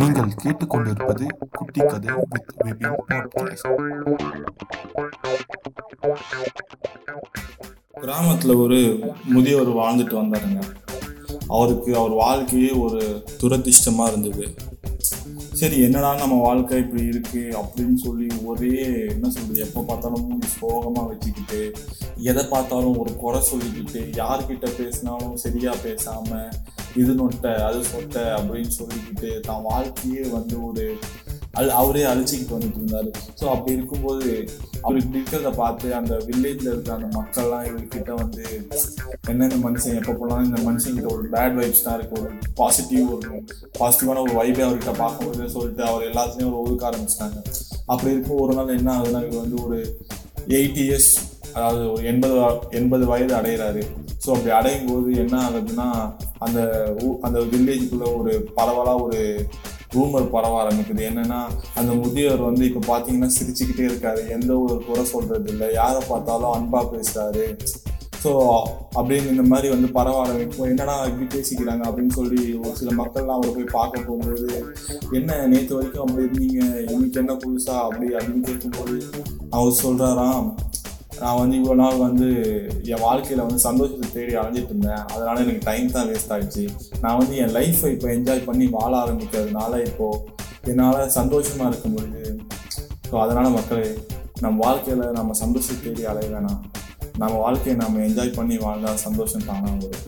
நீங்கள் கேட்டுக்கொண்டிருப்பது குட்டி கதை வித் விபின் பாட்காஸ்ட் ஒரு முதியவர் வாழ்ந்துட்டு வந்தாருங்க. அவருக்கு அவர் வாழ்க்கையே ஒரு துரதிஷ்டமா இருந்தது. சரி என்னடா நம்ம வாழ்க்கை இப்படி இருக்கு அப்படின்னு சொல்லி ஒரே என்ன சொல்றது எப்போ பார்த்தாலும் சோகமா வச்சுக்கிட்டு எதை பார்த்தாலும் ஒரு குறை சொல்லிக்கிட்டு யார்கிட்ட பேசினாலும் சரியா பேசாம இது நொட்டை அது சொட்டை அப்படின்னு சொல்லிக்கிட்டு தான் வாழ்க்கையே வந்து ஒரு அல் அவரே அழிச்சிக்கிட்டு வந்துட்டு இருந்தாரு. ஸோ அப்படி இருக்கும்போது அவர் இப்படி இருக்கிறத பார்த்து அந்த வில்லேஜில் இருக்க அந்த மக்கள்லாம் இவர்கிட்ட வந்து என்ன இந்த மனுஷன் எப்போ போனாலும் இந்த மனுஷங்கிட்ட ஒரு பேட் வைப்ஸ் தான் இருக்கு. ஒரு பாசிட்டிவ் ஒரு பாசிட்டிவான ஒரு வைபே அவர்கிட்ட பார்க்கும்போது சொல்லிட்டு அவர் எல்லாத்துலேயும் ஒரு ஒதுக்க ஆரம்பிச்சிட்டாங்க. அப்படி இருக்கும் ஒரு நாள் என்ன ஆகுதுன்னா இவர் வந்து ஒரு எயிட்டி இயர்ஸ் அதாவது ஒரு எண்பது எண்பது வயது அடைகிறாரு ஸோ அப்படி அடையும் போது என்ன ஆகுதுன்னா அந்த அந்த வில்லேஜுக்குள்ள ஒரு பரவலாக ஒரு ரூமர் பரவ ஆரம்பிக்குது. என்னன்னா அந்த முதியவர் வந்து இப்போ பார்த்தீங்கன்னா சிரிச்சுக்கிட்டே இருக்காரு. எந்த ஒரு குறை சொல்றது இல்லை யாரை பார்த்தாலும் அன்பா பேசுறாரு. ஸோ அப்படின்னு இந்த மாதிரி வந்து பரவ ஆரம்பிக்கும். என்னடா இப்படி பேசிக்கிறாங்க அப்படின்னு சொல்லி ஒரு சில மக்கள்லாம் அவர் போய் பார்க்க போகும்போது என்ன நேற்று வரைக்கும் அப்படி இருந்தீங்க? இன்னைக்கு என்ன புதுசா? அப்படி அப்படின்னு கேட்கும்போது அவர் சொல்றாராம் நான் வந்து இவ்வளோ நாள் வந்து என் வாழ்க்கையில் வந்து சந்தோஷத்தை தேடி அலைஞ்சிட்டு இருந்தேன். அதனால் எனக்கு டைம் தான் வேஸ்ட் ஆகிடுச்சு நான் வந்து என் லைஃப்பை இப்போ என்ஜாய் பண்ணி வாழ ஆரம்பிக்கிறதுனால இப்போது என்னால் சந்தோஷமாக இருக்க முடியுது. ஸோ அதனால் மக்களே நம் வாழ்க்கையில் நம்ம சந்தோஷத்தை தேடி அலைய வேணாம். நம்ம வாழ்க்கையை நம்ம என்ஜாய் பண்ணி வாழ்ந்தால் சந்தோஷம் தானாக வரும்.